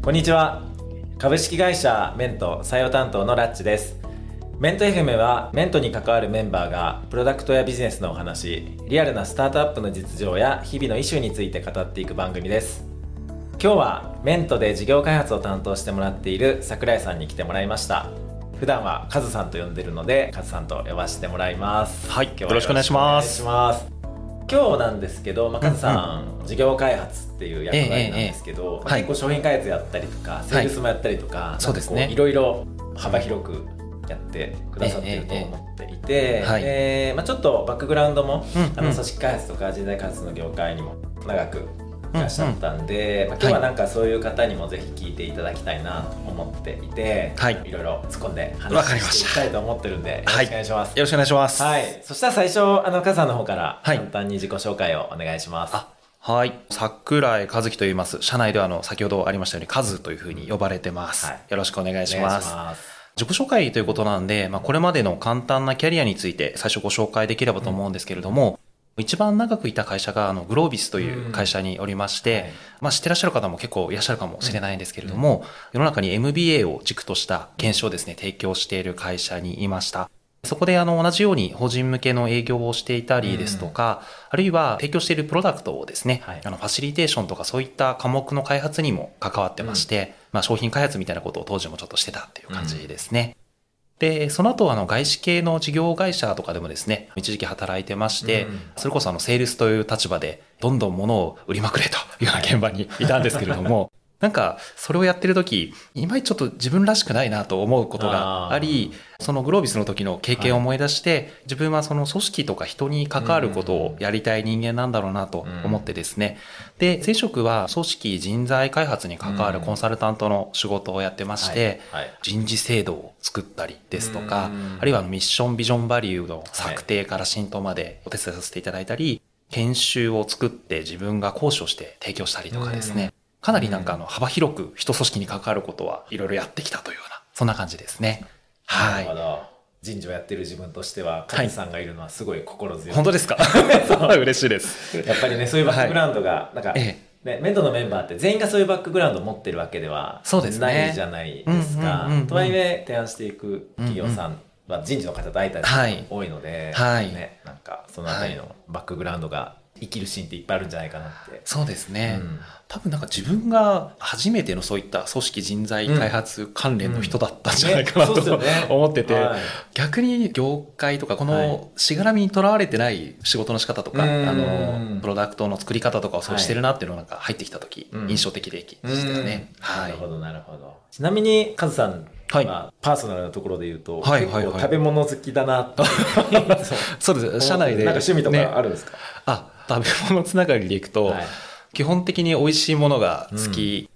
こんにちは。株式会社メント採用担当のラッチです。メント FM はメントに関わるメンバーがプロダクトやビジネスのお話リアルなスタートアップの実情や日々のイシューについて語っていく番組です。今日はメントで事業開発を担当してもらっている桜井さんに来てもらいました。普段はカズさんと呼んでるのでカズさんと呼ばせてもらいます。はい今日はよろしくお願いします今日なんですけど、まあ、カズさん、事業開発っていう役割なんですけど、まあはい結構商品開発やったりとか、セールスもやったりとか、そうですね。いろいろ幅広くやってくださってると思っていて、ええまあ、ちょっとバックグラウンドも、うんうん。あの組織開発とか人材開発の業界にも長くいらっしゃったんで、まあ、ん今日はなんかそういう方にもぜひ聞いていただきたいなと思っていて、はいいろいろ突っ込んで話していきたいと思ってるんでよろしくお願いします。よろしくお願いします。はい。そしたら最初、あの、カズさんの方から、はい簡単に自己紹介をお願いします。あ、はい。桜井和樹と言います。社内ではあの、先ほどありましたように、カズというふうに呼ばれてます。はいよろしくお願いします。します。自己紹介ということなんで、まあ、これまでの簡単なキャリアについて最初ご紹介できればと思うんですけれども、一番長くいた会社が、あの、グロービスという会社におりまして、はい。まあ、知ってらっしゃる方も結構いらっしゃるかもしれないんですけれども、世の中に MBA を軸とした研修をですね、提供している会社にいました。そこであの同じように法人向けの営業をしていたりですとか、あるいは提供しているプロダクトをですね、はい。あのファシリテーションとかそういった科目の開発にも関わってまして、まあ商品開発みたいなことを当時もちょっとしてたっていう感じですね。で、その後、あの、外資系の事業会社とかでもですね、一時期働いてまして、うん。それこそあの、セールスという立場で、どんどん物を売りまくれというような現場にいたんですけれども、なんか、それをやってる時、いまいちちょっと自分らしくないなと思うことがあり、そのグロービスの時の経験を思い出して、自分はその組織とか人に関わることをやりたい人間なんだろうなと思ってですね。で、前職は組織人材開発に関わるコンサルタントの仕事をやってまして、はいはい。人事制度を作ったりですとかうん、あるいはミッションビジョンバリューの策定から浸透までお手伝いさせていただいたり、研修を作って自分が講師をして提供したりとかですね、かなりなんかあの幅広く人組織に関わることはいろいろやってきたというような、そんな感じですね。はい。人事をやってる自分としては、カズさんがいるのはすごい心強い。本当ですか？嬉しいです。やっぱりね、そういうバックグラウンドが、なんか、えね、メントのメンバーって全員がそういうバックグラウンドを持ってるわけではそうですね。ないじゃないですか。とはいえ、提案していく企業さんは人事の方と会えたい。多いので、はい。ね、なんかそのあたりのバックグラウンドが生きるシーンっていっぱいあるんじゃないかなって。そうですね。うん多分なんか自分が初めてのそういった組織人材開発関連の人だったんじゃないかなうんねそうと思っててはい、逆に業界とかこはいのしがらみにとらわれてない仕事の仕方とか、うんあの、プロダクトの作り方とかをそうしてるなっていうのがなんか入ってきた時、うん印象的でしたよね。なはいる。ほど、なるほど。ちなみに、カズさんはいはパーソナルなところで言うと、はいはい食べ物好きだなって。そうです。社内で。なんか趣味とねかあるんですか、あ、食べ物つながりでいくと、はい。基本的に美味しいものが好き、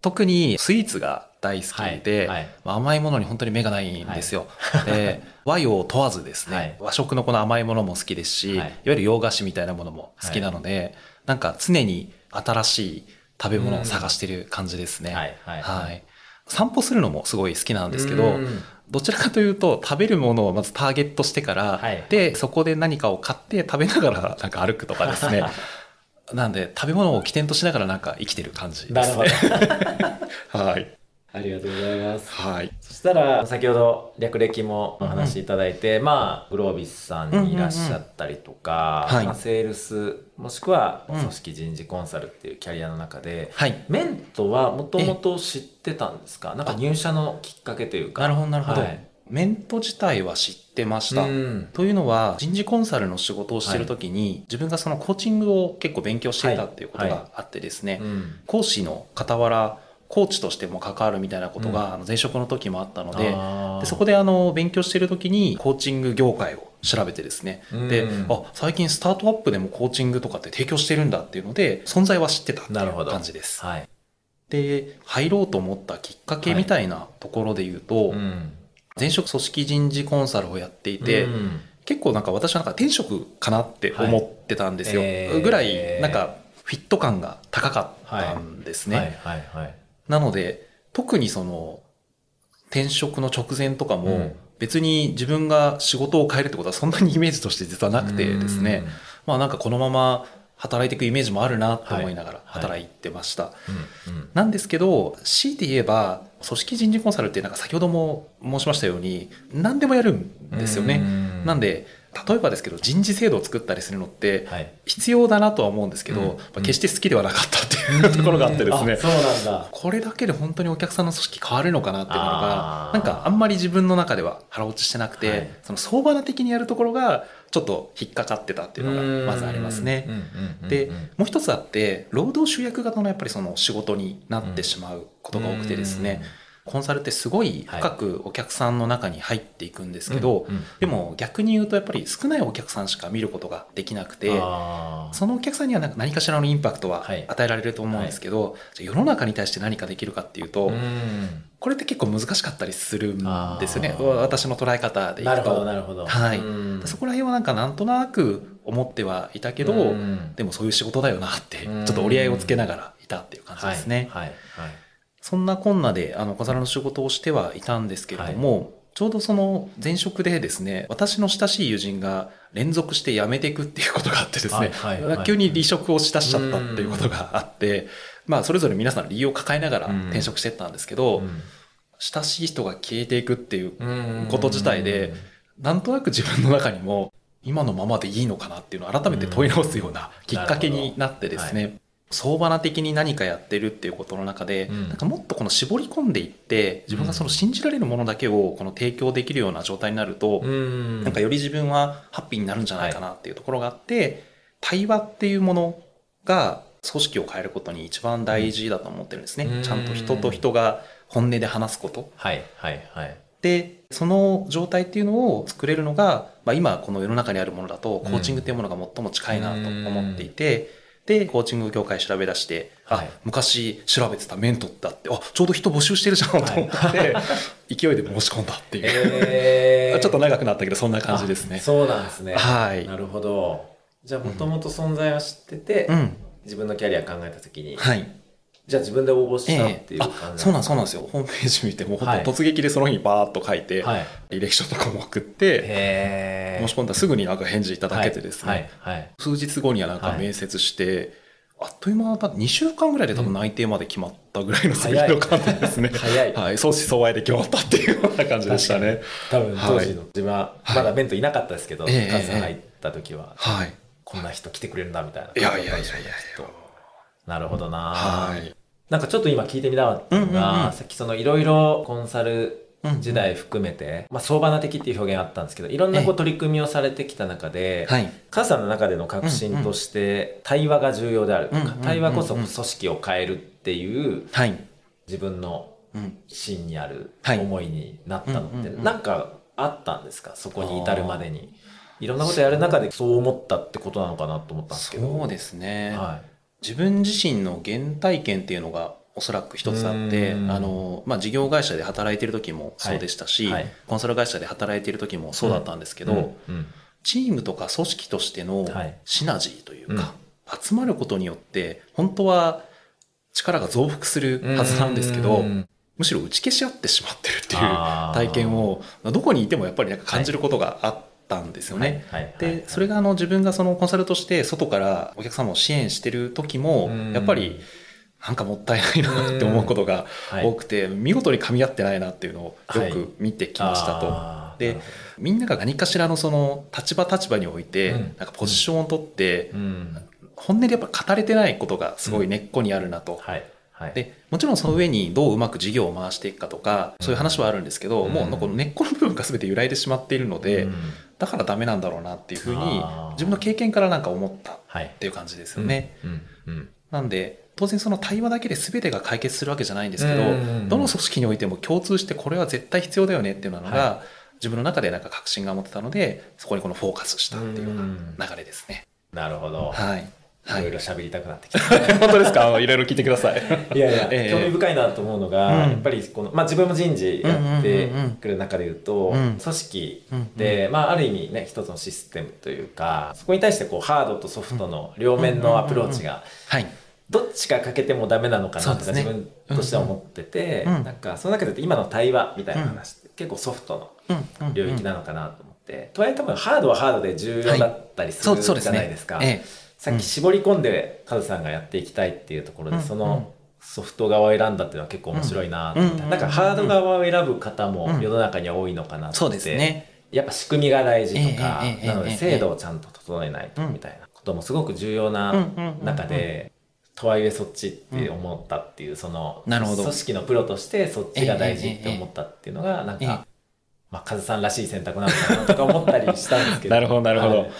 特にスイーツが大好きで、はい。はい。まあ甘いものに本当に目がないんですよ。で 和洋問わずですね、はい。和食のこの甘いものも好きですし、はい。い、わゆる洋菓子みたいなものも好きなので、なんか常に新しい食べ物を探してる感じですね。はい。はい。はい。散歩するのもすごい好きなんですけど、うんどちらかというと食べるものをまずターゲットしてから、はいでそこで何かを買って食べながら なんか歩くとかですね なんで食べ物を起点としながらなんか生きてる感じですなるほどね。はい。ありがとうございます。はい。そしたら、先ほど略歴もお話しいただいて、まあ、グロービスさんにいらっしゃったりとか、うんうんうんはいまあ、セールス、もしくはうん組織人事コンサルっていうキャリアの中で、はい。メントはもともと知ってたんですか？なんか入社のきっかけというか。なるほど、なるほど。はいメント自体は知ってました。うんというのは人事コンサルの仕事をしてる時に、自分がそのコーチングを結構勉強していたっていうことはいがあってですね、うん講師の傍らコーチとしても関わるみたいなことが、あの前職の時もあったのででそこであの勉強してる時にコーチング業界を調べてですね、うん。であ最近スタートアップでもコーチングとかって提供してるんだっていうので存在は知ってたっていう感じです。はい。で入ろうと思ったきっかけみたいなところで言うと、うん。前職組織人事コンサルをやっていて、うん。結構なんか私はなんか転職かなって思ってたんですよ、はいえー。ぐらいなんかフィット感が高かったんですね、はいはいはい。なので特にその転職の直前とかもうん。別に自分が仕事を変えるってことはそんなにイメージとして実はなくてですね、まあなんかこのまま働いていくイメージもあるなと思いながら働いてました。なんですけど、強いて言えば、組織人事コンサルってなんか先ほども申しましたように、何でもやるんですよね。うん。なんで、例えばですけど、人事制度を作ったりするのって、はい。必要だなとは思うんですけど、うん。まあ決して好きではなかったっていうところがあってですね。あそうなんだ。これだけで本当にお客さんの組織変わるのかなっていうのが、なんかあんまり自分の中では腹落ちしてなくて、はい。その相場な的にやるところがちょっと引っかかってたっていうのがまずありますね。うんうんうんうんで、もう一つあって、労働集約型のやっぱりその仕事になってしまうことが多くてですね、コンサルってすごい深くお客さんの中に入っていくんですけど、うんうん。でも逆に言うとやっぱり少ないお客さんしか見ることができなくて、そのお客さんにはなんか何かしらのインパクトははい。与えられると思うんですけど、じゃあ世の中に対して何かできるかっていうと、うん。これって結構難しかったりするんですよね。私の捉え方でいくと。なるほどなるほど。はい。うん。そこら辺はなんかなんとなく思ってはいたけど、うん。でもそういう仕事だよなってちうん。ょっと折り合いをつけながらいたっていう感じですね、はいはいはいそんなこんなであの小皿の仕事をしてはいたんですけれども、ちょうどその前職でですね私の親しい友人が連続して辞めていくっていうことがあってですね、はいはいはい。急に離職をしだしちゃったっていうことがあって、まあそれぞれ皆さん理由を抱えながら転職してったんですけど、親しい人が消えていくっていううんこと自体で、なんとなく自分の中にも今のままでいいのかなっていうのを改めて問い直すようなきっかけになってですね、相場な的に何かやってるっていうことの中で、うんなんかもっとこの絞り込んでいって自分がその信じられるものだけをこの提供できるような状態になると、うんなんかより自分はハッピーになるんじゃないかなっていうところがあって、対話っていうものが組織を変えることに一番大事だと思ってるんですね。うんちゃんと人と人が本音で話すこと。はいはいはいで、その状態っていうのを作れるのが、まあ、今この世の中にあるものだと、コーチングっていうものが最も近いなと思っていて、で、コーチング業界調べ出して、はいあ、昔調べてたメントってあって、あ、ちょうど人募集してるじゃんと思って、勢いで申し込んだっていう。えー ちょっと長くなったけど、そんな感じですねあ。そうなんですねはいなるほどじゃあもともと存在は知ってて、うん。自分のキャリア考えた時に、はい。じゃあ自分で応募したっていうあ感じそうなんそうなんですよ。ホームページ見て、もう突撃でその日にバーッと書いて、はい。履歴書とかも送って、へ申し込んだらすぐになんか返事いただけてですね、はいはい数日後にはなんか面接して、あっという間だ2週間ぐらいで多分内定まで決まったぐらいのスピード感でですね、早い。はい、相思相愛で決まったっていうような感じでしたね。多分当時のはい。自分ははい。まだ弁当いなかったですけど、ええカズさん入った時は、はい。こんな人来てくれるんだみたいな。いやいやいやいやいや。なるほどな、はい。なんかちょっと今聞いてみたかったのが、うんうんうん。さっきそのいろいろコンサル時代含めて、まあ相場な的っていう表現あったんですけどいろんなこうええ。取り組みをされてきた中で、はい。カズさんの中での確信として対話が重要であるとか、うんうんうんうん。対話こそ組織を変えるっていうはい。自分のうん。芯にあるはい。思いになったのって、なんかあったんですか？そこに至るまでに。いろんなことやる中でそう思ったってことなのかなと思ったんですけど。そうですね。は自分自身の原体験っていうのがおそらく一つあって、うん。あの、まあ、事業会社で働いてる時もそうでしたし、はい。はいコンサル会社で働いてる時もそうだったんですけど、いうん。うん。チームとか組織としてのはいシナジーというか、集まることによって、本当は力が増幅するはずなんですけど、うん。むしろ打ち消し合ってしまってるっていう体験を、どこにいてもやっぱりなんか感じることがあったんですよね。はいはいはいで、それがあの自分がそのコンサルとして外からお客様を支援してる時もうん、やっぱりなんかもったいないなって思うことがはい。多くて、見事に噛み合ってないなっていうのをよく見てきましたと。であーなるほみんなが何かしらのその立場立場において、うん。なんかポジションを取って、本音でやっぱ語れてないことがすごい根っこにあるなと。はいはい。で、もちろんその上にどううまく事業を回していくかとか、そういう話はあるんですけど、うんもうこの根っこの部分が全て揺らいでしまっているので、うんだからダメなんだろうなっていうふうに自分の経験からなんか思ったっはいていう感じですよね。なんで、当然その対話だけで全てが解決するわけじゃないんですけど、うんどの組織においても共通してこれは絶対必要だよねっていうのが、は自分の中でなんか確信が持ってたので、そこにこのフォーカスしたっていうような流れですね。なるほど。はい。はい。いろいろ喋りたくなってきた。本当ですか？いろいろ聞いてください。いやいや、ええ。興味深いなと思うのが、うん。やっぱりこの、まあ、自分も人事やってうんうんうんうんくる中で言うと、うん組織うん。で、まあ、ある意味ね一つのシステムというかそこに対してこうハードとソフトの両面のアプローチがはい。どっちか欠けてもダメなのかなとか、そうです自ね分としては思ってて、うんうん。なんかその中で今の対話みたいな話って結構ソフトのうん領域なのかなと思って、とはいえ多分ハードはハードで重要だったりするじ。ゃないですか。ええさっき絞り込んでカズさんがやっていきたいっていうところで、うんそのソフト側を選んだっていうのは結構面白いななんかハード側を選ぶ方も世の中には多いのかなって、そうですね。やっぱ仕組みが大事とか、ええええなのでええ制度をちゃんと整えないとみたいなこともすごく重要な中で、とはいえそっちって思ったっていう、そのなるほど。組織のプロとしてそっちが大事って思ったっていうのが、なんええ。か、まあ、カズさんらしい選択なのかなとか思ったりしたんですけど。なるほどなるほど。はい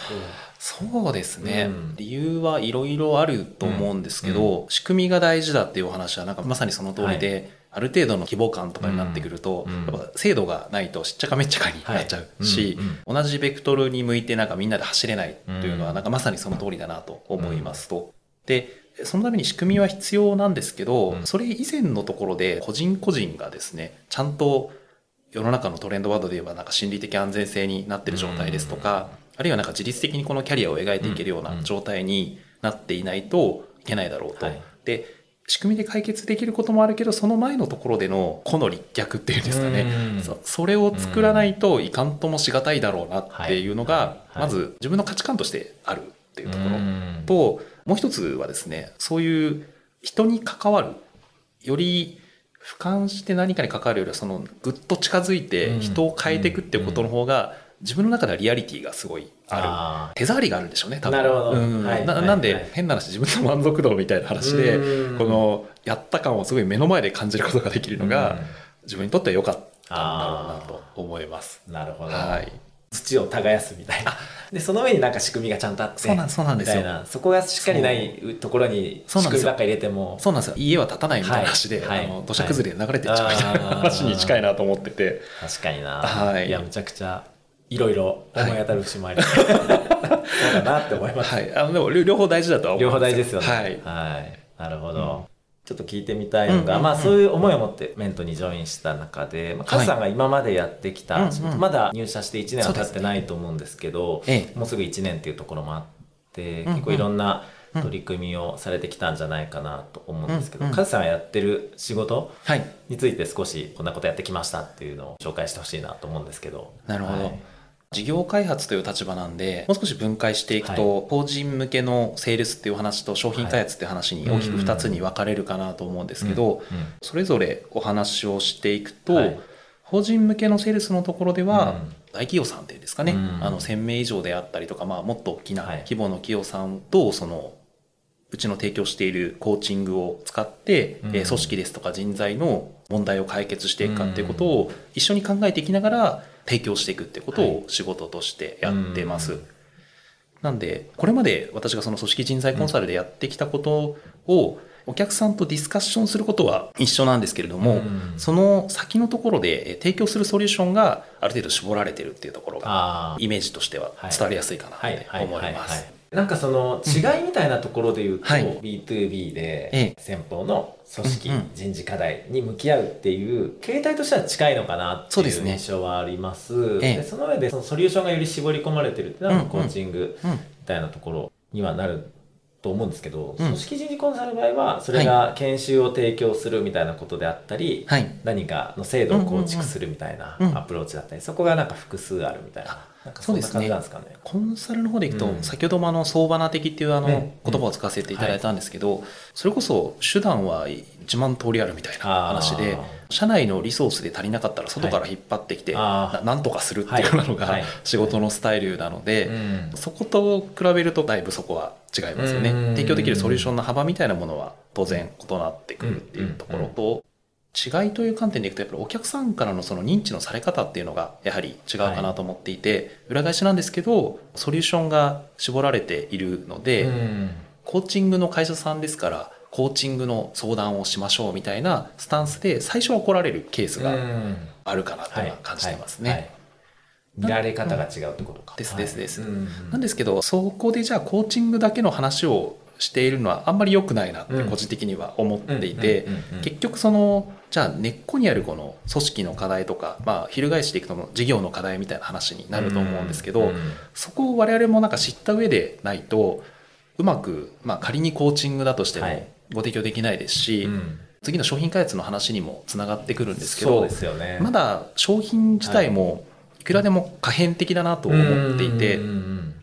そうですね、うん。理由はいろいろあると思うんですけど、仕組みが大事だっていうお話はなんかまさにその通りで、ある程度の規模感とかになってくると、うん。やっぱ制度がないとしっちゃかめっちゃかになっちゃうし、はい。うん同じベクトルに向いてなんかみんなで走れないというのはうん。なんかまさにその通りだなと思いますと。でそのために仕組みは必要なんですけど、うん。それ以前のところで個人個人がですねちゃんと世の中のトレンドワードで言えばなんか心理的安全性になってる状態ですとか、あるいはなんか自律的にこのキャリアを描いていけるような状態になっていないといけないだろうと。はい。で仕組みで解決できることもあるけどその前のところでの個の立脚っていうんですかね、うん。そそれを作らないといかんともしがたいだろうなっていうのが、はい。まず自分の価値観としてあるっていうところ、うん。ともう一つはですねそういう人に関わるより俯瞰して何かに関わるよりはそのぐっと近づいて人を変えていくっていうことの方が自分の中ではリアリティがすごいあある手触りがあるんでしょうね多分。なるほど。うん。はいはいななんで、はい。変な話自分の満足度みたいな話でうん。このやった感をすごい目の前で感じることができるのが、自分にとっては良かったんだろうなと思います。なるほど、はい。土を耕すみたいな。でその上になんか仕組みがちゃんとあって。そうなんそうなんですよ。そこがしっかりないところに仕組みばっか入れても。そうなんですよ。家は建たないみたいな話で、はい。はいあの土砂崩れで流れていっちゃうみたいなはい話に近いなと思ってて、確かにな、はいやむちゃくちゃいろい。ろ思い当たる節もあり、そうだなって思います、はい、あのでも両両方大事だとは思両うん方大事ですよね。はい。はい、なるほど、ちょっと聞いてみたいのが、うんうんうん。まあそういう思いを持ってメントにジョインした中で、まあ、カズさんが今までやってきた、うんうんまだ入社して1年は経ってないと思うんですけどええ。もうすぐ1年っていうところもあって、うんうん。結構いろんな取り組みをされてきたんじゃないかなと思うんですけど、うんうん。カズさんがやってる仕事はい。について少しこんなことやってきましたっていうのを紹介してほしいなと思うんですけど。なるほど、はい事業開発という立場なんでもう少し分解していくと、法人向けのセールスっていう話と商品開発っていう話に大きく2つに分かれるかなと思うんですけど、それぞれお話をしていくと、はい。法人向けのセールスのところでは、うん。大企業さんっていうんですかね、うん。あの1000名以上であったりとか、まあ、もっと大きなはい。規模の企業さんとそのうちの提供しているコーチングを使って、うん。えー組織ですとか人材の問題を解決していくかっていうことを一緒に考えていきながら提供していくってことを仕事としてやってます。うんなんでこれまで私がその組織人材コンサルでやってきたことをお客さんとディスカッションすることは一緒なんですけれども、うんその先のところでえー提供するソリューションがある程度絞られてるっていうところがイメージとしては伝わりやすいかなとはい。はい。思い。はい。はいます。なんかその違いみたいなところで言うと、はい。B2B えで先方の組織、うんうん。人事課題に向き合うっていう形態としては近いのかなっていそう印象はあります。ええ。でその上でそのソリューションがより絞り込まれてるっていうのはうん。うんコーチングうん。みたいなところにはなると思うんですけど、うん。組織人事コンサルの場合はそれが研修を提供するみたいなことであったり、はい。何かの制度を構築するみたいなうんうんうん。アプローチだったり、そこがなんか複数あるみたいななんかそんな感じなんですかね。コンサルの方でいくと、うん。先ほどもあの相場な的っていうあのね言葉を使わせていただいたんですけど、それこそ手段は1万通りあるみたいな話で社内のリソースで足りなかったら外から引っ張ってきて、ななんとかするっていうのがはい。仕事のスタイルなので、うん。そこと比べるとだいぶそこは違いますよね。うん。提供できるソリューションの幅みたいなものは当然異なってくるっていうところと違いという観点でいくとやっぱりお客さんからのその認知のされ方っていうのがやはり違うかなと思っていて、裏返しなんですけどソリューションが絞られているので、うん。コーチングの会社さんですからコーチングの相談をしましょうみたいなスタンスで最初は来られるケースがあるかなと感じてますね。はい。はい。見られ方が違うってことか。ですですです。うん。なんですけどそこでじゃあコーチングだけの話をしているのはあんまり良くないなってうん。個人的には思っていて結局そのじゃあ根っこにあるこの組織の課題とか、まあ、翻していくと事業の課題みたいな話になると思うんですけど、うんそこを我々もなんか知った上でないとうまく、まあ、仮にコーチングだとしてもはい。ご提供できないですし、うん。次の商品開発の話にもつながってくるんですけどそうですよね。まだ商品自体もいくらでも可変的だなと思っていて。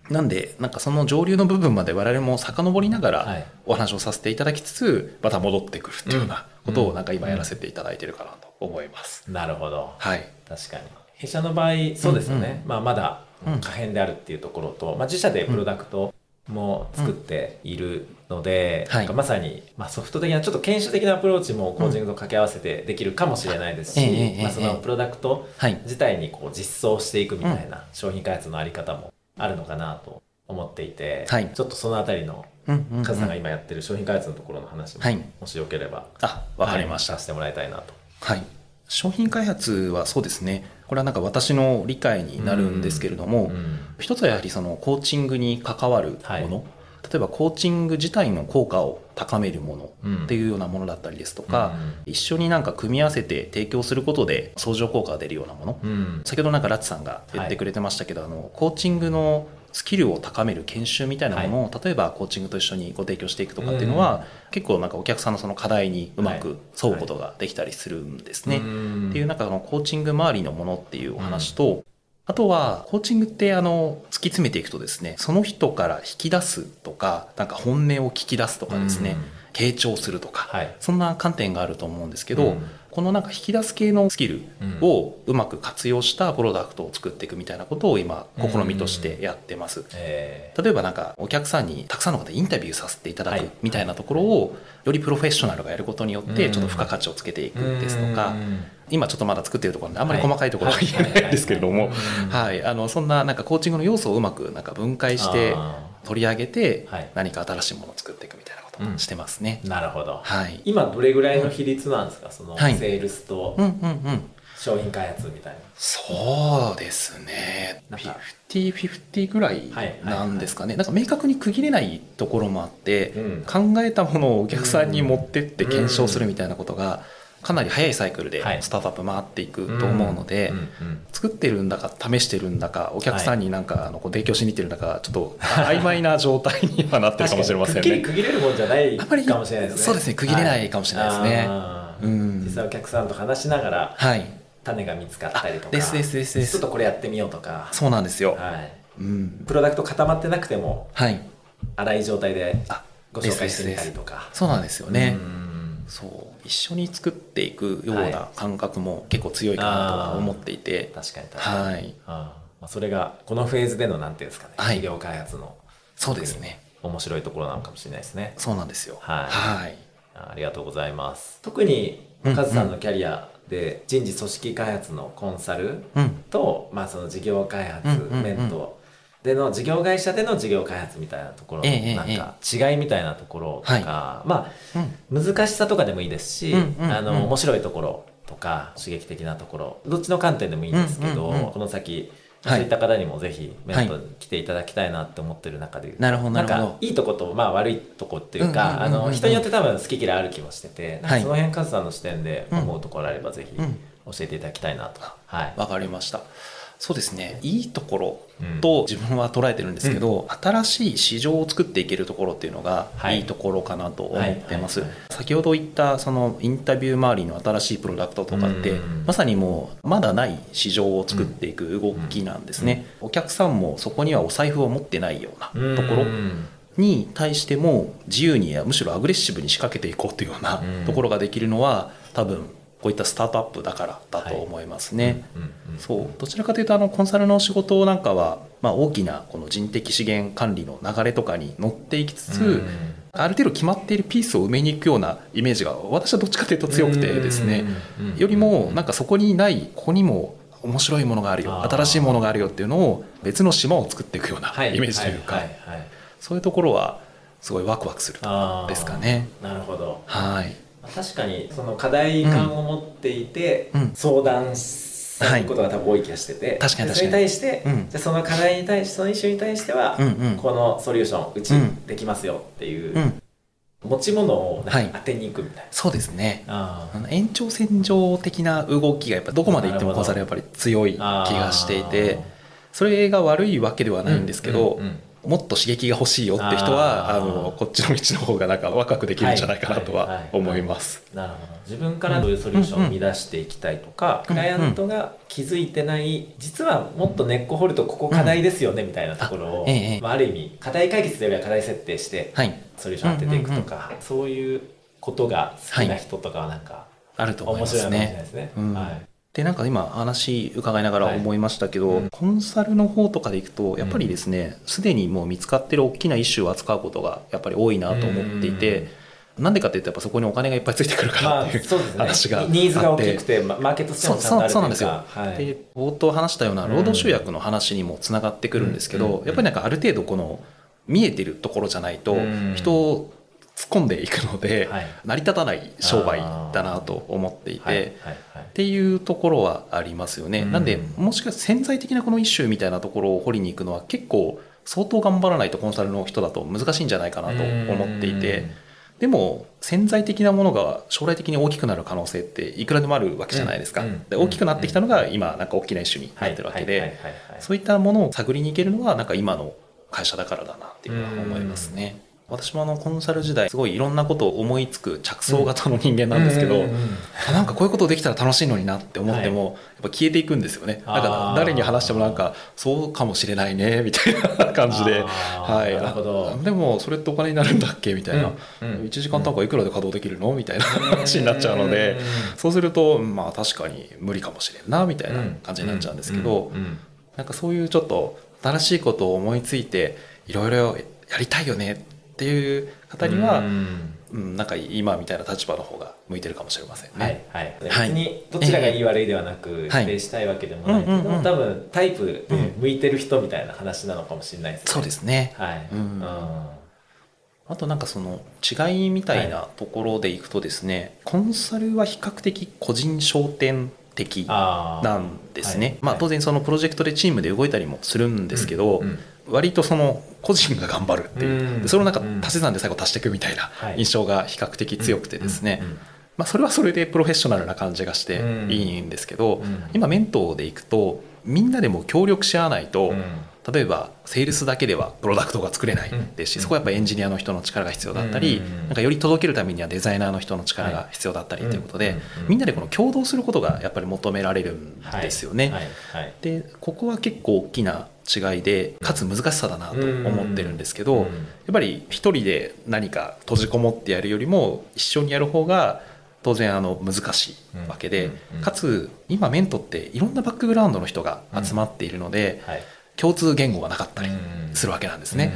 なんでなんかその上流の部分まで我々も遡りながはい。らお話をさせていただきつつまた戻ってくるっていうようなことをなんか今やらせていただいてるかなと思います。なるほど。はい、確かに。弊社の場合そうですよね、うんまあ、まだうん。可変であるっていうところと、まあ、自社でプロダクトも作っているので、はい。なんかまさに、まあ、ソフト的なちょっと研修的なアプローチもコーチングと掛け合わせてできるかもしれないですし、まあ、そのプロダクトはい。自体にこう実装していくみたいな商品開発のあり方もあるのかなと思っていて、はい。ちょっとそのあたりのうんうんうん。カズさんが今やってる商品開発のところの話も、はい。もしよければあわかりました、はいさせてもらいたいなと。はい、商品開発はそうですね。これはなんか私の理解になるんですけれども、うん。一つはやはりそのコーチングに関わるもの、はい。例えばコーチング自体の効果を高めるものうん。っていうようなものだったりですとか、うん。一緒になんか組み合わせて提供することで相乗効果が出るようなもの、うん。先ほどなんかラッチさんが言ってくれてましたけど、あのコーチングのスキルを高める研修みたいなものを、例えばコーチングと一緒にご提供していくとかっていうのは、結構なんかお客さんのその課題にうまく沿うことができたりするんですね。ん。っていうなんかそのコーチング周りのものっていうお話と、あとはコーチングってあの突き詰めていくとですねその人から引き出すとかなんか本音を聞き出すとかですね、うん。傾聴するとか、はい。そんな観点があると思うんですけど、うんこのなんか引き出す系のスキルをうまく活用したプロダクトを作っていくみたいなことを今試みとしてやってます。え。例えばなんかお客さんにたくさんの方インタビューさせていただはいくみたいなところをよりプロフェッショナルがやることによってうん。ちょっと付加価値をつけていくーですとかうん。今ちょっとまだ作っているところであんまりはい細かいところは言えないですけれどもはい。はい。あのそんななんかコーチングの要素をうまくなんか分解してあ取り上げてはい。何か新しいものを作っていくみたいなことをしてますね。ー。なるほど、はい。今どれぐらいの比率なんですか？そのセはい。ールスとうんうんうん。商品開発みたいな、そうですね。なんか50-50ぐらいはい。なんですかね、なんか明確に区切れないところもあって、うん。考えたものをお客さんに持ってって検証するみたいなことがかなり早いサイクルではい。スタートアップ回っていくと思うので、作ってるんだか試してるんだかお客さんになんかあのこう提供しに行ってるんだかちょっと曖昧な状態にはなってるかもしれませんね。区切れるもんじゃないかもしれないですね。そうですね区切れないかもしれないですね。うん。実際お客さんと話しながらはい。種が見つかったりとか。あですですですです。ちょっとこれやってみようとか。そうなんですよ。はい。うん。プロダクト固まってなくてもはい。粗い状態であご紹介してみたりとか。そうなんですよね。うん。そう一緒に作っていくようはな感覚も結構強いかなとは思っていて、確かに確かに、はい。あーまあ、それがこのフェーズでのなんていうんですかね、はい。事業開発のそうですね。面白いところなのかもしれないですね。そうなんですよ。はい。はい。あありがとうございます。特にうんカズさんのキャリアで人事組織開発のコンサルうん。と、まあ、その事業開発、メントでの事業会社での事業開発みたいなところのええなんか違いみたいなところとか、まうん。あ難しさとかでもいいですし、あの面白いところとか刺激的なところどっちの観点でもいいんですけど、この先、はい。そういった方にもぜひメントに来ていただきたいなって思ってる中で、なるほどなるほど。んかいいとこと、まあ、悪いとこっていうか、あの人によって多分好き嫌いある気もしてて、その辺カズさんの視点で思うところあればぜひうん。教えていただきたいなと、はい。わかりましたそうですね。いいところと自分は捉えてるんですけど、新しい市場を作っていけるところっていうのがはい。いいところかなと思ってます、はいはい先ほど言ったそのインタビュー周りの新しいプロダクトとかって、うん。まさにもうまだない市場を作っていく動きなんですね、お客さんもそこにはお財布を持ってないようなところうん。に対しても自由にむしろアグレッシブに仕掛けていこうというようなうん。ところができるのは多分こういったスタートアップだからだと思いますね。そう。どちらかというとあのコンサルの仕事なんかは、まあ、大きなこの人的資源管理の流れとかに乗っていきつつ、うん。ある程度決まっているピースを埋めに行くようなイメージが私はどっちかというと強くてですね。よりもなんかそこにないここにも面白いものがあるよ。新しいものがあるよっていうのを別の島を作っていくようなはい。イメージというか、そういうところはすごいワクワクするですかね。なるほど。はい確かにその課題感を持っていて、うん。相談されることが多分多い気がしてて、確かにそれに対して、うん。じゃあその課題に対してそのイシューに対しては、このソリューションうちうん。できますよっていう、うん、持ち物を当てに行くみたいな、そうですね。ああの延長線上的な動きがやっぱどこまでいってもコンサルやっぱり強い気あがしていてそれが悪いわけではないんですけど、うんうんもっと刺激が欲しいよって人はあのこっちの道の方がなんか若くできるんじゃないかなとは思います。なるほど。自分からどういうソリューションを生み出していきたいとか、クライアントが気づいてない実はもっと根っこ掘るとここ課題ですよねみたいなところを、まあ、ある意味課題解決というよりは課題設定してソリューション当てていくとか、そういうことが好きな人とかはなんか、あると思いますね。ですね。はいでなんか今話伺いながら思いましたけど、はいうん、コンサルの方とかでいくとやっぱりですねすで、にもう見つかってる大きなイシューを扱うことがやっぱり多いなと思っていて。なんでかっていうとやっぱそこにお金がいっぱいついてくるからっていう、話があって、ニーズが大きくてマーケットスキャンそうそうなんですよ、はい、で冒頭話したような労働集約の話にもつながってくるんですけど、やっぱりなんかある程度この見えてるところじゃないと人を突っ込んでいくので、はい、成り立たない商売だなと思っていて、はい。はい。はい、っていうところはありますよね。うん、なんでもしかして潜在的なこのイシューみたいなところを掘りに行くのは結構相当頑張らないとコンサルの人だと難しいんじゃないかなと思っていて。でも潜在的なものが将来的に大きくなる可能性っていくらでもあるわけじゃないですか、で大きくなってきたのが今なんか大きな一種になってるわけでそういったものを探りに行けるのはなんか今の会社だからだなっていうのは思いますね。私もあのコンサル時代すごいいろんなことを思いつく着想型の人間なんですけど、あなんかこういうことできたら楽しいのになって思っても、やっぱ消えていくんですよね。なんか誰に話してもなんかそうかもしれないねみたいな感じで、はい、でもそれってお金になるんだっけみたいな、うん1時間単価いくらで稼働できるの？みたいな話になっちゃうので、そうするとまあ確かに無理かもしれんなみたいな感じになっちゃうんですけど、なんかそういうちょっと新しいことを思いついていろいろやりたいよねっていう方には、うん、なんか今みたいな立場の方が向いてるかもしれませんね。はい、はい、別にどちらがいい悪いではなく否定したいわけでもないけど、多分タイプで向いてる人みたいな話なのかもしれないですね。そうですね。はい。うん。あとなんかその違いみたいなところでいくとですね、はい、コンサルは比較的個人商店的なんですね。まあ当然そのプロジェクトでチームで動いたりもするんですけど、うんうん割とその個人が頑張るっていう、それをなん。か足し算で最後足していくみたいな印象が比較的強くてですね、まあ、それはそれでプロフェッショナルな感じがしていいんですけど、今メントーでいくとみんなでも協力し合わないと、例えばセールスだけではプロダクトが作れないですし、そこはやっぱエンジニアの人の力が必要だったり、なんかより届けるためにはデザイナーの人の力が必要だったりということで、みんなでこの共同することがやっぱり求められるんですよね。でここは結構大きな違いでかつ難しさだなと思ってるんですけど、やっぱり一人で何か閉じこもってやるよりも一緒にやる方が当然あの難しいわけで、かつ今メントっていろんなバックグラウンドの人が集まっているので、共通言語がなかったりするわけなんですね。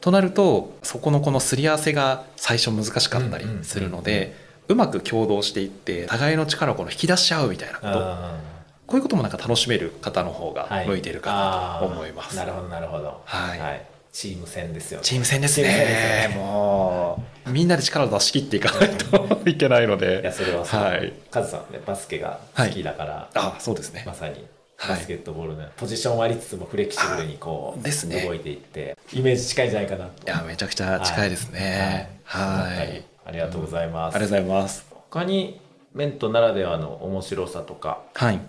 となるとそこのこのすり合わせが最初難しかったりするので、うまく共同していって互いの力をこの引き出し合うみたいなことこういうこともなんか楽しめる方の方が向いてるかなと思います。はい、なるほどなるほど。はい。はい、チーム戦ですよ、ね、チーム戦ですね。すねもう、みんなで力を出し切っていかないといけないので。いやそれはそう。はい。カズさんねバスケが好きだから。はい、あそうですね。まさに。バスケットボールのポジションはありつつもフレキシブルにこうですね動いていってイメージ近いんじゃないかなといやめちゃくちゃ近いですねはい、はい、ありがとうございます、ありがとうございます他にメントならではの面白さとかはい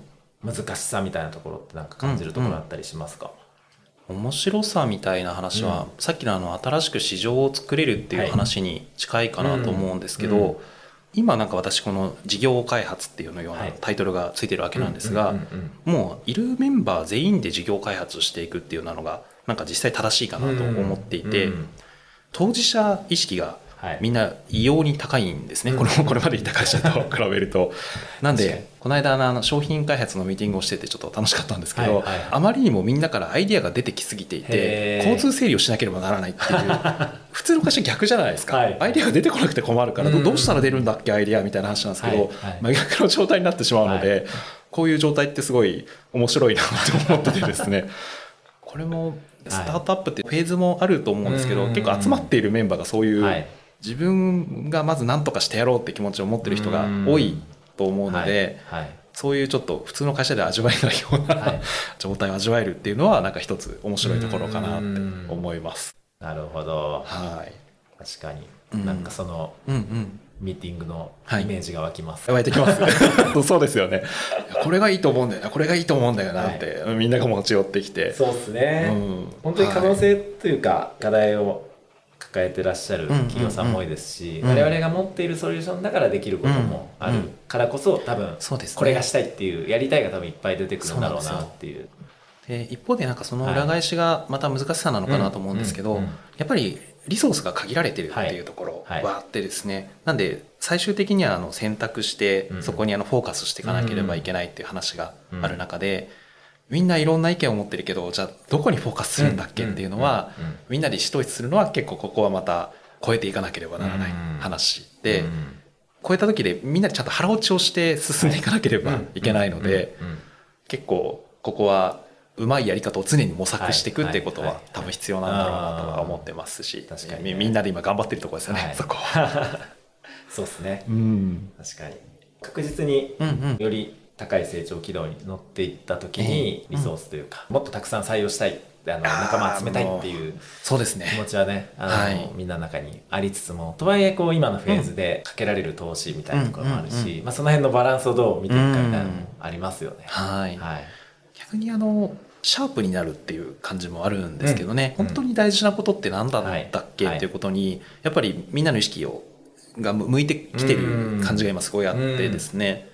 難しさみたいなところってなんか感じるところあったりしますか、うんうん、面白さみたいな話は、うん、さっきのあの新しく市場を作れるっていう話に近いかなと思うんですけど、はい今なんか私この事業開発っていうのようなタイトルがついてるわけなんですがもういるメンバー全員で事業開発していくっていうのがなんか実際正しいかなと思っていて当事者意識がみんな異様に高いんですね、この これまでいた会社と比べると。なんでこの間あの商品開発のミーティングをしててちょっと楽しかったんですけど、はいはい、あまりにもみんなからアイディアが出てきすぎていて交通整理をしなければならないっていう。普通の会社逆じゃないですか、はい、アイディアが出てこなくて困るからどうしたら出るんだっけアイディアみたいな話なんですけど、はい。はい、真逆の状態になってしまうので、こういう状態ってすごい面白いなって思っててですね。これもスタートアップってフェーズもあると思うんですけど、結構集まっているメンバーがそういう、自分がまず何とかしてやろうって気持ちを持ってる人が多いと思うので、はいはい、そういうちょっと普通の会社で味わえないような、はい、状態を味わえるっていうのはなんか一つ面白いところかなって思います。なるほど。はい。確かに、なんかその、うんうんミーティングのイメージが湧きます。湧いてきます。そうですよね。これがいいと思うんだよな、これがいいと思うんだよなって、みんなが持ち寄ってきて。そうですね、うん本当に可能性というか、課題を抱えてらっしゃる企業さんも多いですし、うん。うんうん我々が持っているソリューションだからできることもある。からこそ多分これがしたいっていうやりたいが多分いっぱい出てくるんだろうなっていう。で一方でなんかその裏返しがまた難しさなのかなと思うんですけど、うんうんうん。やっぱりリソースが限られてるっていうところはい。はあってですね、なんで最終的にはあの選択してうんそこにあのフォーカスしていかなければいけないっていう話がある中で、みんないろんな意見を持ってるけどじゃあどこにフォーカスするんだっけっていうのは、みんなで意思統一するのは結構ここはまた超えていかなければならない話で、うん超えた時でみんなでちゃんと腹落ちをして進んでいかなければいけないので、結構ここはうまいやり方を常に模索していくっていうことは多分必要なんだろうなとは思ってますし確かにみみんなで今頑張ってるところですよね、はい。そこは。そうですね。うん。確かに。確実により高い成長軌道に乗っていった時にええ。リソースというか、もっとたくさん採用したいあの仲間集めたいっていうそうですね。気持ちはねあの、はい。みんなの中にありつつもとはいえこう今のフェーズでかけられる投資みたいなところもあるし、まあ、その辺のバランスをどう見ていくかみたいなのもありますよね。はい。はい。逆にあのシャープになるっていう感じもあるんですけどね、うん。本当に大事なことって何だったっけ、はい。っていうことにやっぱりみんなの意識をが向向いてきてる感じが今すごいあってですね、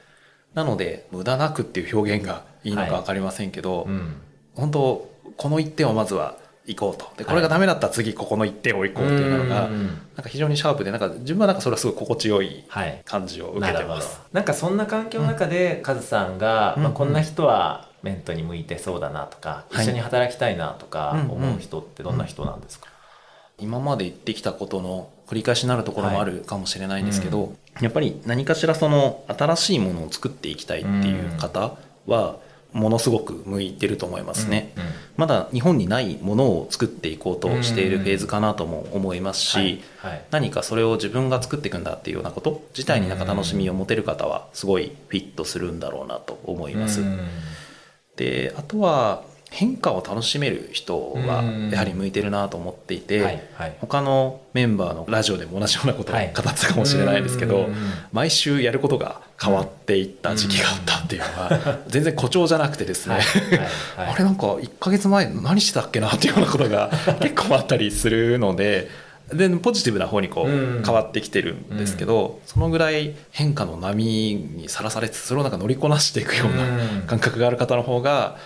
なので無駄なくっていう表現がいいのか分かりませんけど、うん。本当この一点をまずは行こうと。でこれがダメだったら次ここの一点を行こうっていうのが、うんなんか非常にシャープでなんか自分はなんかそれはすごい心地よいはい。感じを受けてます。なんかそんな環境の中でカズさんが、うんまあ、こんな人はメントに向いてそうだなとか、はい。一緒に働きたいなとか思う人ってどんな人なんですか、今まで言ってきたことの繰り返しになるところもあるかもしれないんですけど、やっぱり何かしらその新しいものを作っていきたいっていう方はものすごく向いてると思いますね。うんうんまだ日本にないものを作っていこうとしているフェーズかなとも思いますし、何かそれを自分が作っていくんだっていうようなこと自体になんか楽しみを持てる方はすごいフィットするんだろうなと思います。うんであとは変化を楽しめる人はうん。やはり向いてるなと思っていて、はいはい。他のメンバーのラジオでも同じようなことを語はい。ってたかもしれないですけど、うん毎週やることが変わっていった時期があったっていうのは全然誇張じゃなくてですね、はいはいはい。あれなんか1ヶ月前何してたっけなっていうようなことが結構あったりするのででポジティブな方にこううん変わってきてるんですけど、そのぐらい変化の波にさらされつつそれをなんか乗りこなしていくよううん。な感覚がある方の方が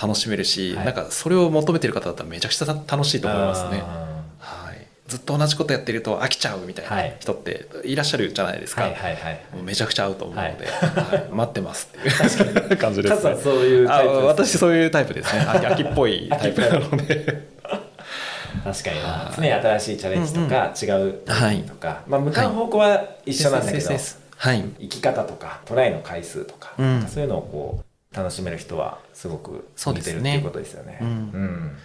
楽しめるし、はい。なんかそれを求めてる方だったらめちゃくちゃ楽しいと思いますね。あはい、ずっと同じことやってると飽きちゃうみたいな人っていらっしゃるじゃないですか、ーはいはいはい。めちゃくちゃ合うと思うので、はい。はい。待ってますっていう 感じです、カズさんそういうタイプですあ私そういうタイプですね。秋秋っぽい タイプなので。確かにな。常に新しいチャレンジとか、違うはいとか、まあ、向かう方向は一緒なんだけど、はい。生き方とかトライの回数とか、うん。そういうのをこう楽しめる人はすごくそうですね見てるっていうことですよね。うん。うん。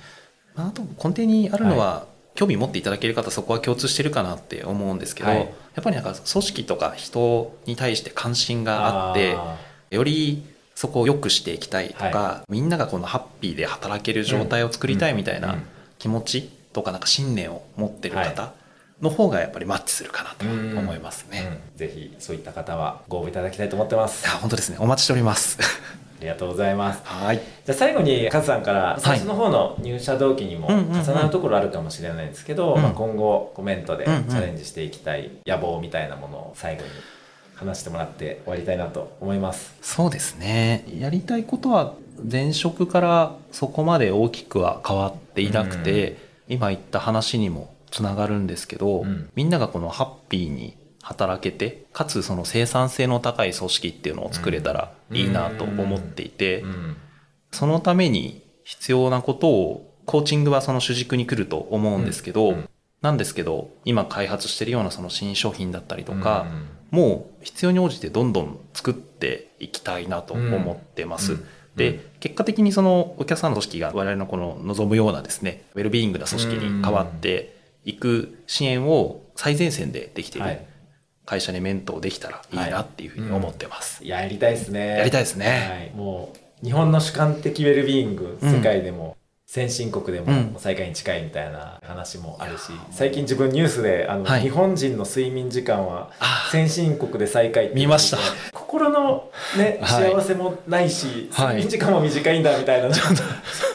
まああと根底にあるのは、興味持っていただける方そこは共通してるかなって思うんですけど、はい。やっぱりなんか組織とか人に対して関心があってあよりそこを良くしていきたいとか、はみんながこのハッピーで働ける状態を作りたいみたいなん。気持ちとかなんか信念を持ってる方の方がやっぱりマッチするかなとー思いますね。うん。ぜひそういった方はご応募いただきたいと思ってます。いや本当ですね。お待ちしております。ありがとうございます。はい。じゃあ最後にカズさんから最初の方の入社動機にもうんうんうん。重なるところあるかもしれないんですけど、うんまあ、今後コメントでチうんうん。ャレンジしていきたい野望みたいなものを最後に話してもらって終わりたいなと思います。そうですね。やりたいことは前職からそこまで大きくは変わっていなくて、今言った話にもつながるんですけど、うん。みんながこのハッピーに働けてかつその生産性の高い組織っていうのを作れたらいいなと思っていて、うん。そのために必要なことをコーチングはその主軸に来ると思うんですけど、なんですけど今開発してるようなその新商品だったりとか、もう必要に応じてどんどん作っていきたいなと思ってます。で、結果的にそのお客さんの組織が我々のこの望むようなですね、ウェルビーイングな組織に変わっていく支援を最前線でできている。はい会社にメントできたらいいなっていうふうに思ってます。いややりたいですね。やりたいですね。はい、もう日本の主観的ウェルビーイング、うん。世界でも先進国でうん。も最下位に近いみたいな話もあるし、最近自分ニュースであの、はい。日本人の睡眠時間はあ先進国で最下位見ました。心のねはい。幸せもないし、はい。睡眠時間も短いんだみたいな、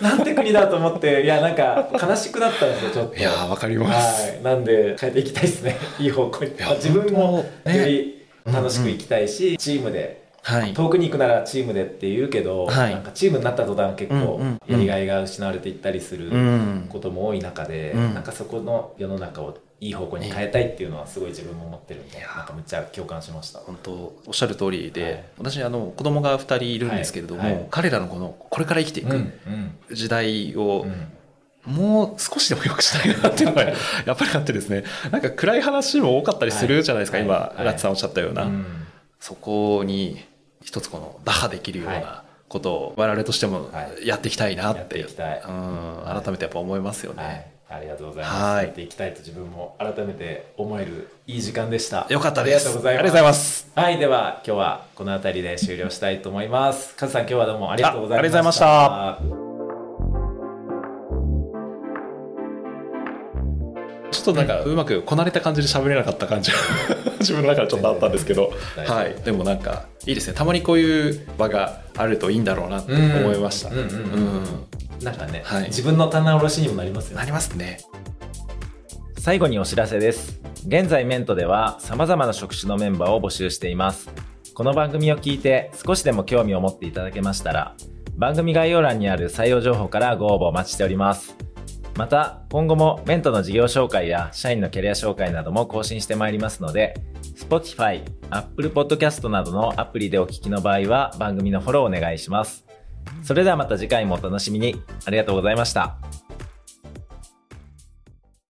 なんて国だと思っていやなんか悲しくなったんですよちょっと。いやーわかります。はい。なんで変えていきたいですね。いい方向に、自分もより楽しくいきたいし、チームではい。遠くに行くならチームでって言うけど、はい。なんかチームになった途端結構うんうんやりがいが失われていったりするうん。ことも多い中で、うん。なんかそこの世の中をいい方向に変えたいっていうのはすごい自分も思ってるんで、いや。なんかめっちゃ共感しました。本当おっしゃる通りで、はい。私あの子供が2人いるんですけれども、はい。はい。彼らのこのこれから生きていくうん時代うん。をもう少しでも良くしたいなっていうのがやっぱりあってですねなんか暗い話も多かったりするじゃないですか、今、ラッツさんおっしゃったような、うん。そこに一つこの打破できるようはなことを我々としてもはいやっていきたいなってて、いきたいうんはい改めてやっぱ思いますよね。はい、ありがとうございます。はいやっていきたいと自分も改めて思えるいい時間でした。よかったです。ありがとうございます。はい、では今日はこの辺りで終了したいと思います。カズさん今日はどうもありがとうございました。あありがとうございましたちょっとなんかうまくこなれた感じで喋れなかった感じが 自分の中でちょっとあったんですけど、はい、でもなんかいいですねたまにこういう場があるといいんだろうなって思いました。うんうんうんうんなんかね、はい自分の棚卸しにもなりますよなね。りますね。最後にお知らせです。現在メントでは様々な職種のメンバーを募集しています。この番組を聞いて少しでも興味を持っていただけましたら、番組概要欄にある採用情報からご応募お待ちしております。また、今後もメントの事業紹介や社員のキャリア紹介なども更新してまいりますので、Spotify、Apple Podcast などのアプリでお聞きの場合は番組のフォローお願いします。それではまた次回もお楽しみに。ありがとうございました。